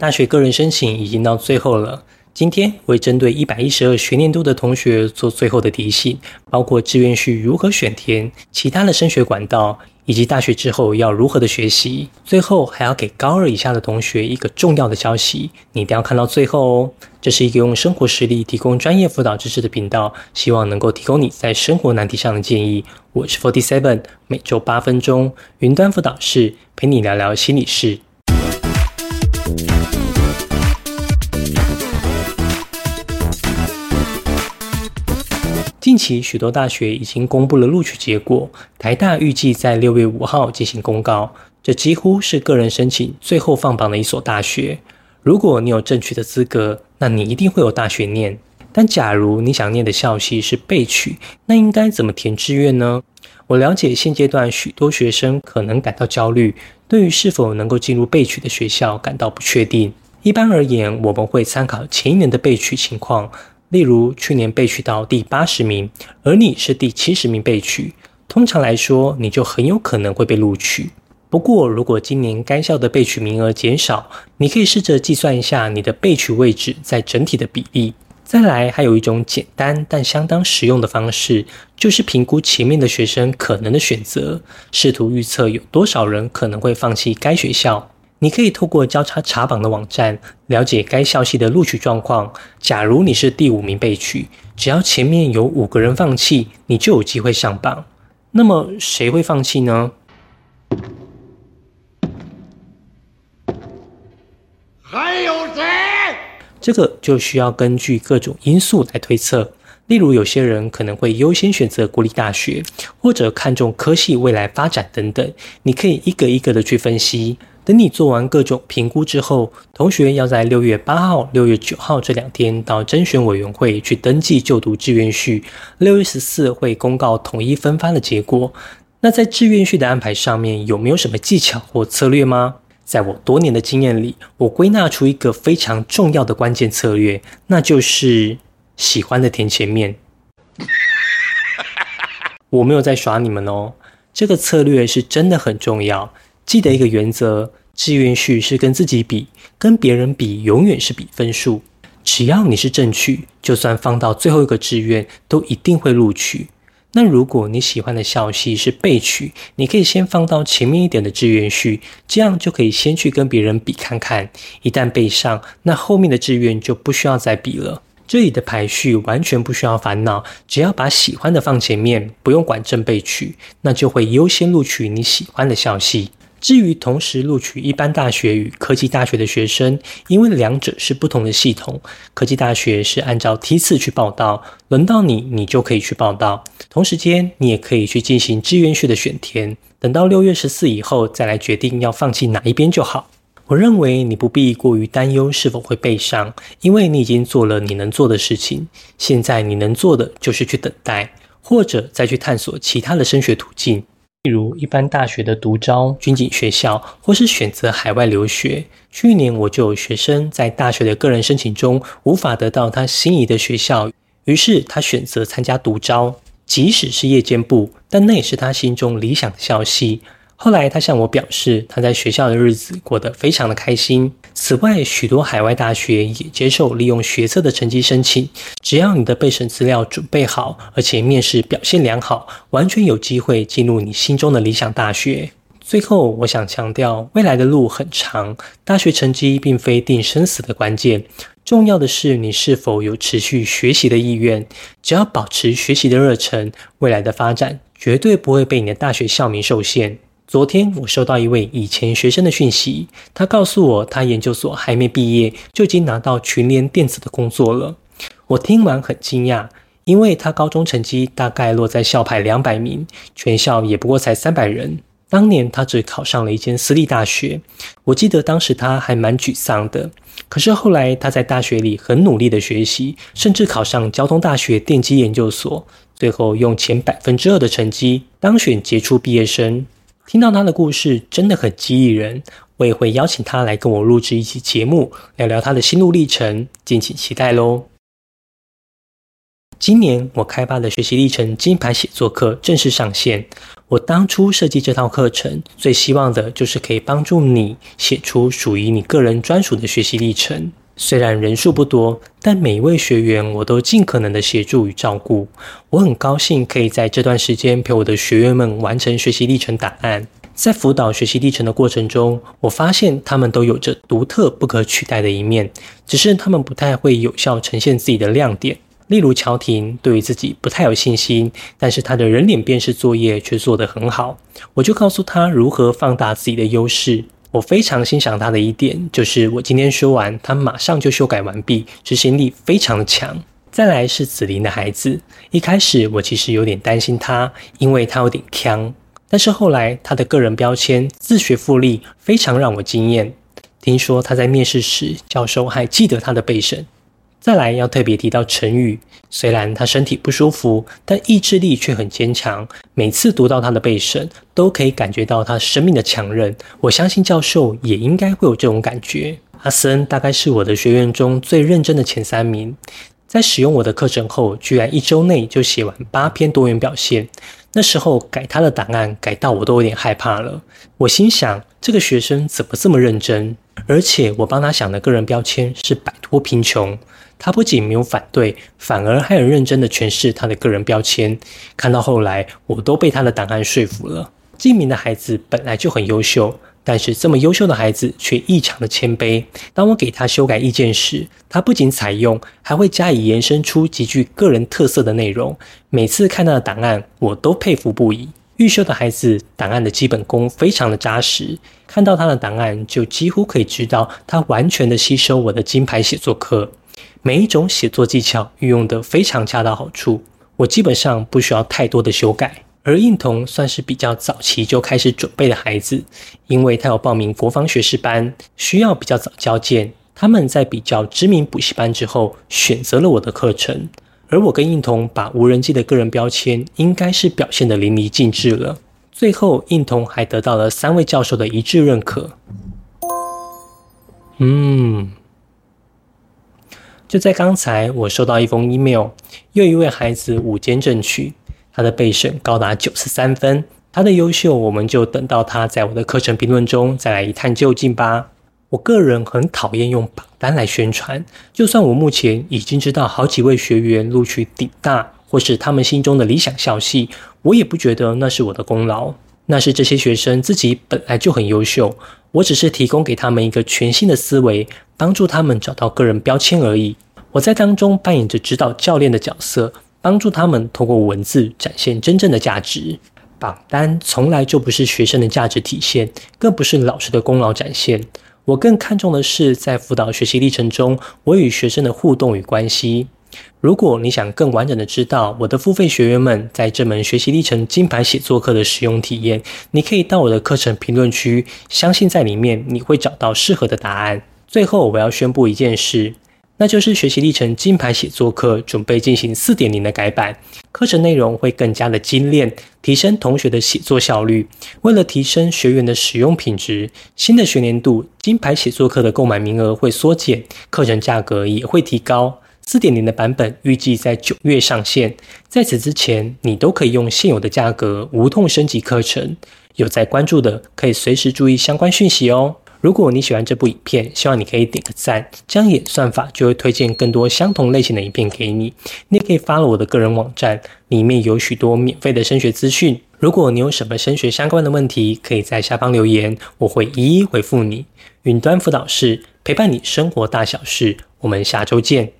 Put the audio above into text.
大学个人申请已经到最后了。今天会针对一百一十二学年度的同学做最后的提醒，包括志愿序如何选填、其他的升学管道，以及大学之后要如何的学习。最后还要给高二以下的同学一个重要的消息，你一定要看到最后哦。这是一个用生活实例提供专业辅导知识的频道，希望能够提供你在生活难题上的建议。我是 Forty Seven，每周八分钟云端辅导室陪你聊聊心理事。近期许多大学已经公布了录取结果，台大预计在六月五号进行公告。这几乎是个人申请最后放榜的一所大学。如果你有正取的资格，那你一定会有大学念。但假如你想念的校系是备取，那应该怎么填志愿呢？我了解现阶段许多学生可能感到焦虑，对于是否能够进入备取的学校感到不确定。一般而言，我们会参考前一年的备取情况。例如，去年被取到第八十名，而你是第七十名被取，通常来说，你就很有可能会被录取。不过，如果今年该校的被取名额减少，你可以试着计算一下你的被取位置在整体的比例。再来，还有一种简单但相当实用的方式，就是评估前面的学生可能的选择，试图预测有多少人可能会放弃该学校。你可以透过交叉查榜的网站了解该校系的录取状况。假如你是第五名被取，只要前面有五个人放弃，你就有机会上榜。那么谁会放弃呢？还有谁？这个就需要根据各种因素来推测。例如，有些人可能会优先选择国立大学，或者看重科系未来发展等等。你可以一个一个的去分析。等你做完各种评估之后，同学要在六月八号、六月九号这两天到甄选委员会去登记就读志愿序。六月十四会公告统一分发的结果。那在志愿序的安排上面有没有什么技巧或策略吗？在我多年的经验里，我归纳出一个非常重要的关键策略，那就是喜欢的填前面。我没有在耍你们哦，这个策略是真的很重要。记得一个原则：志愿序是跟自己比，跟别人比永远是比分数。只要你是正取，就算放到最后一个志愿，都一定会录取。那如果你喜欢的校系是备取，你可以先放到前面一点的志愿序，这样就可以先去跟别人比看看。一旦备上，那后面的志愿就不需要再比了。这里的排序完全不需要烦恼，只要把喜欢的放前面，不用管正备取，那就会优先录取你喜欢的校系。至于同时录取一般大学与科技大学的学生，因为两者是不同的系统，科技大学是按照梯次去报到，轮到你，你就可以去报到。同时间，你也可以去进行志愿序的选填，等到六月十四以后再来决定要放弃哪一边就好。我认为你不必过于担忧是否会被上，因为你已经做了你能做的事情。现在你能做的就是去等待，或者再去探索其他的升学途径。例如，一般大学的独招、军警学校，或是选择海外留学。去年我就有学生在大学的个人申请中无法得到他心仪的学校，于是他选择参加独招，即使是夜间部，但那也是他心中理想的校系。后来，他向我表示，他在学校的日子过得非常的开心。此外，许多海外大学也接受利用学测的成绩申请，只要你的备审资料准备好，而且面试表现良好，完全有机会进入你心中的理想大学。最后，我想强调，未来的路很长，大学成绩并非定生死的关键，重要的是你是否有持续学习的意愿。只要保持学习的热忱，未来的发展绝对不会被你的大学校名受限。昨天我收到一位以前学生的讯息，他告诉我他研究所还没毕业就已经拿到群联电子的工作了。我听完很惊讶，因为他高中成绩大概落在校排两百名，全校也不过才三百人。当年他只考上了一间私立大学，我记得当时他还蛮沮丧的。可是后来他在大学里很努力的学习，甚至考上交通大学电机研究所，最后用前百分之二的成绩当选杰出毕业生。听到他的故事真的很激励人，我也会邀请他来跟我录制一期节目，聊聊他的心路历程，敬请期待喽。今年我开发的学习历程金牌写作课正式上线。我当初设计这套课程，最希望的就是可以帮助你写出属于你个人专属的学习历程。虽然人数不多，但每一位学员我都尽可能的协助与照顾。我很高兴可以在这段时间陪我的学员们完成学习历程档案。在辅导学习历程的过程中，我发现他们都有着独特不可取代的一面，只是他们不太会有效呈现自己的亮点。例如乔婷对于自己不太有信心，但是他的人脸辨识作业却做得很好。我就告诉他如何放大自己的优势。我非常欣赏他的一点，就是我今天说完，他马上就修改完毕，执行力非常的强。再来是子琳的孩子，一开始我其实有点担心他，因为他有点腔，但是后来他的个人标签自学复利非常让我惊艳。听说他在面试时，教授还记得他的背审。再来要特别提到陈宇，虽然他身体不舒服，但意志力却很坚强。每次读到他的背审，都可以感觉到他生命的强韧。我相信教授也应该会有这种感觉。阿森大概是我的学员中最认真的前三名，在使用我的课程后，居然一周内就写完八篇多元表现。那时候改他的档案，改到我都有点害怕了。我心想，这个学生怎么这么认真？而且我帮他想的个人标签是摆脱贫穷。他不仅没有反对，反而还很认真的诠释他的个人标签。看到后来，我都被他的档案说服了。静明的孩子本来就很优秀，但是这么优秀的孩子却异常的谦卑。当我给他修改意见时，他不仅采用，还会加以延伸出极具个人特色的内容。每次看他的档案，我都佩服不已。预修的孩子档案的基本功非常的扎实，看到他的档案就几乎可以知道他完全的吸收我的金牌写作课。每一种写作技巧运用得非常恰到好处，我基本上不需要太多的修改。而应童算是比较早期就开始准备的孩子，因为他有报名国防学士班，需要比较早交件。他们在比较知名补习班之后，选择了我的课程。而我跟应童把无人机的个人标签，应该是表现得淋漓尽致了。最后，应童还得到了三位教授的一致认可。嗯。就在刚才，我收到一封 email，又一位孩子五间正取，他的备审高达九十三分，他的优秀，我们就等到他在我的课程评论中再来一探究竟吧。我个人很讨厌用榜单来宣传，就算我目前已经知道好几位学员录取顶大，或是他们心中的理想校系，我也不觉得那是我的功劳，那是这些学生自己本来就很优秀，我只是提供给他们一个全新的思维。帮助他们找到个人标签而已。我在当中扮演着指导教练的角色，帮助他们通过文字展现真正的价值。榜单从来就不是学生的价值体现，更不是老师的功劳展现。我更看重的是在辅导学习历程中，我与学生的互动与关系。如果你想更完整的知道我的付费学员们在这门学习历程金牌写作课的使用体验，你可以到我的课程评论区，相信在里面你会找到适合的答案。最后，我要宣布一件事，那就是学习历程金牌写作课准备进行四点零的改版，课程内容会更加的精炼，提升同学的写作效率。为了提升学员的使用品质，新的学年度金牌写作课的购买名额会缩减，课程价格也会提高。四点零的版本预计在九月上线，在此之前，你都可以用现有的价格无痛升级课程。有在关注的，可以随时注意相关讯息哦。如果你喜欢这部影片，希望你可以点个赞，这样演算法就会推荐更多相同类型的影片给你。你也可以发了我的个人网站，里面有许多免费的升学资讯。如果你有什么升学相关的问题，可以在下方留言，我会一一回复你。云端辅导室陪伴你生活大小事，我们下周见。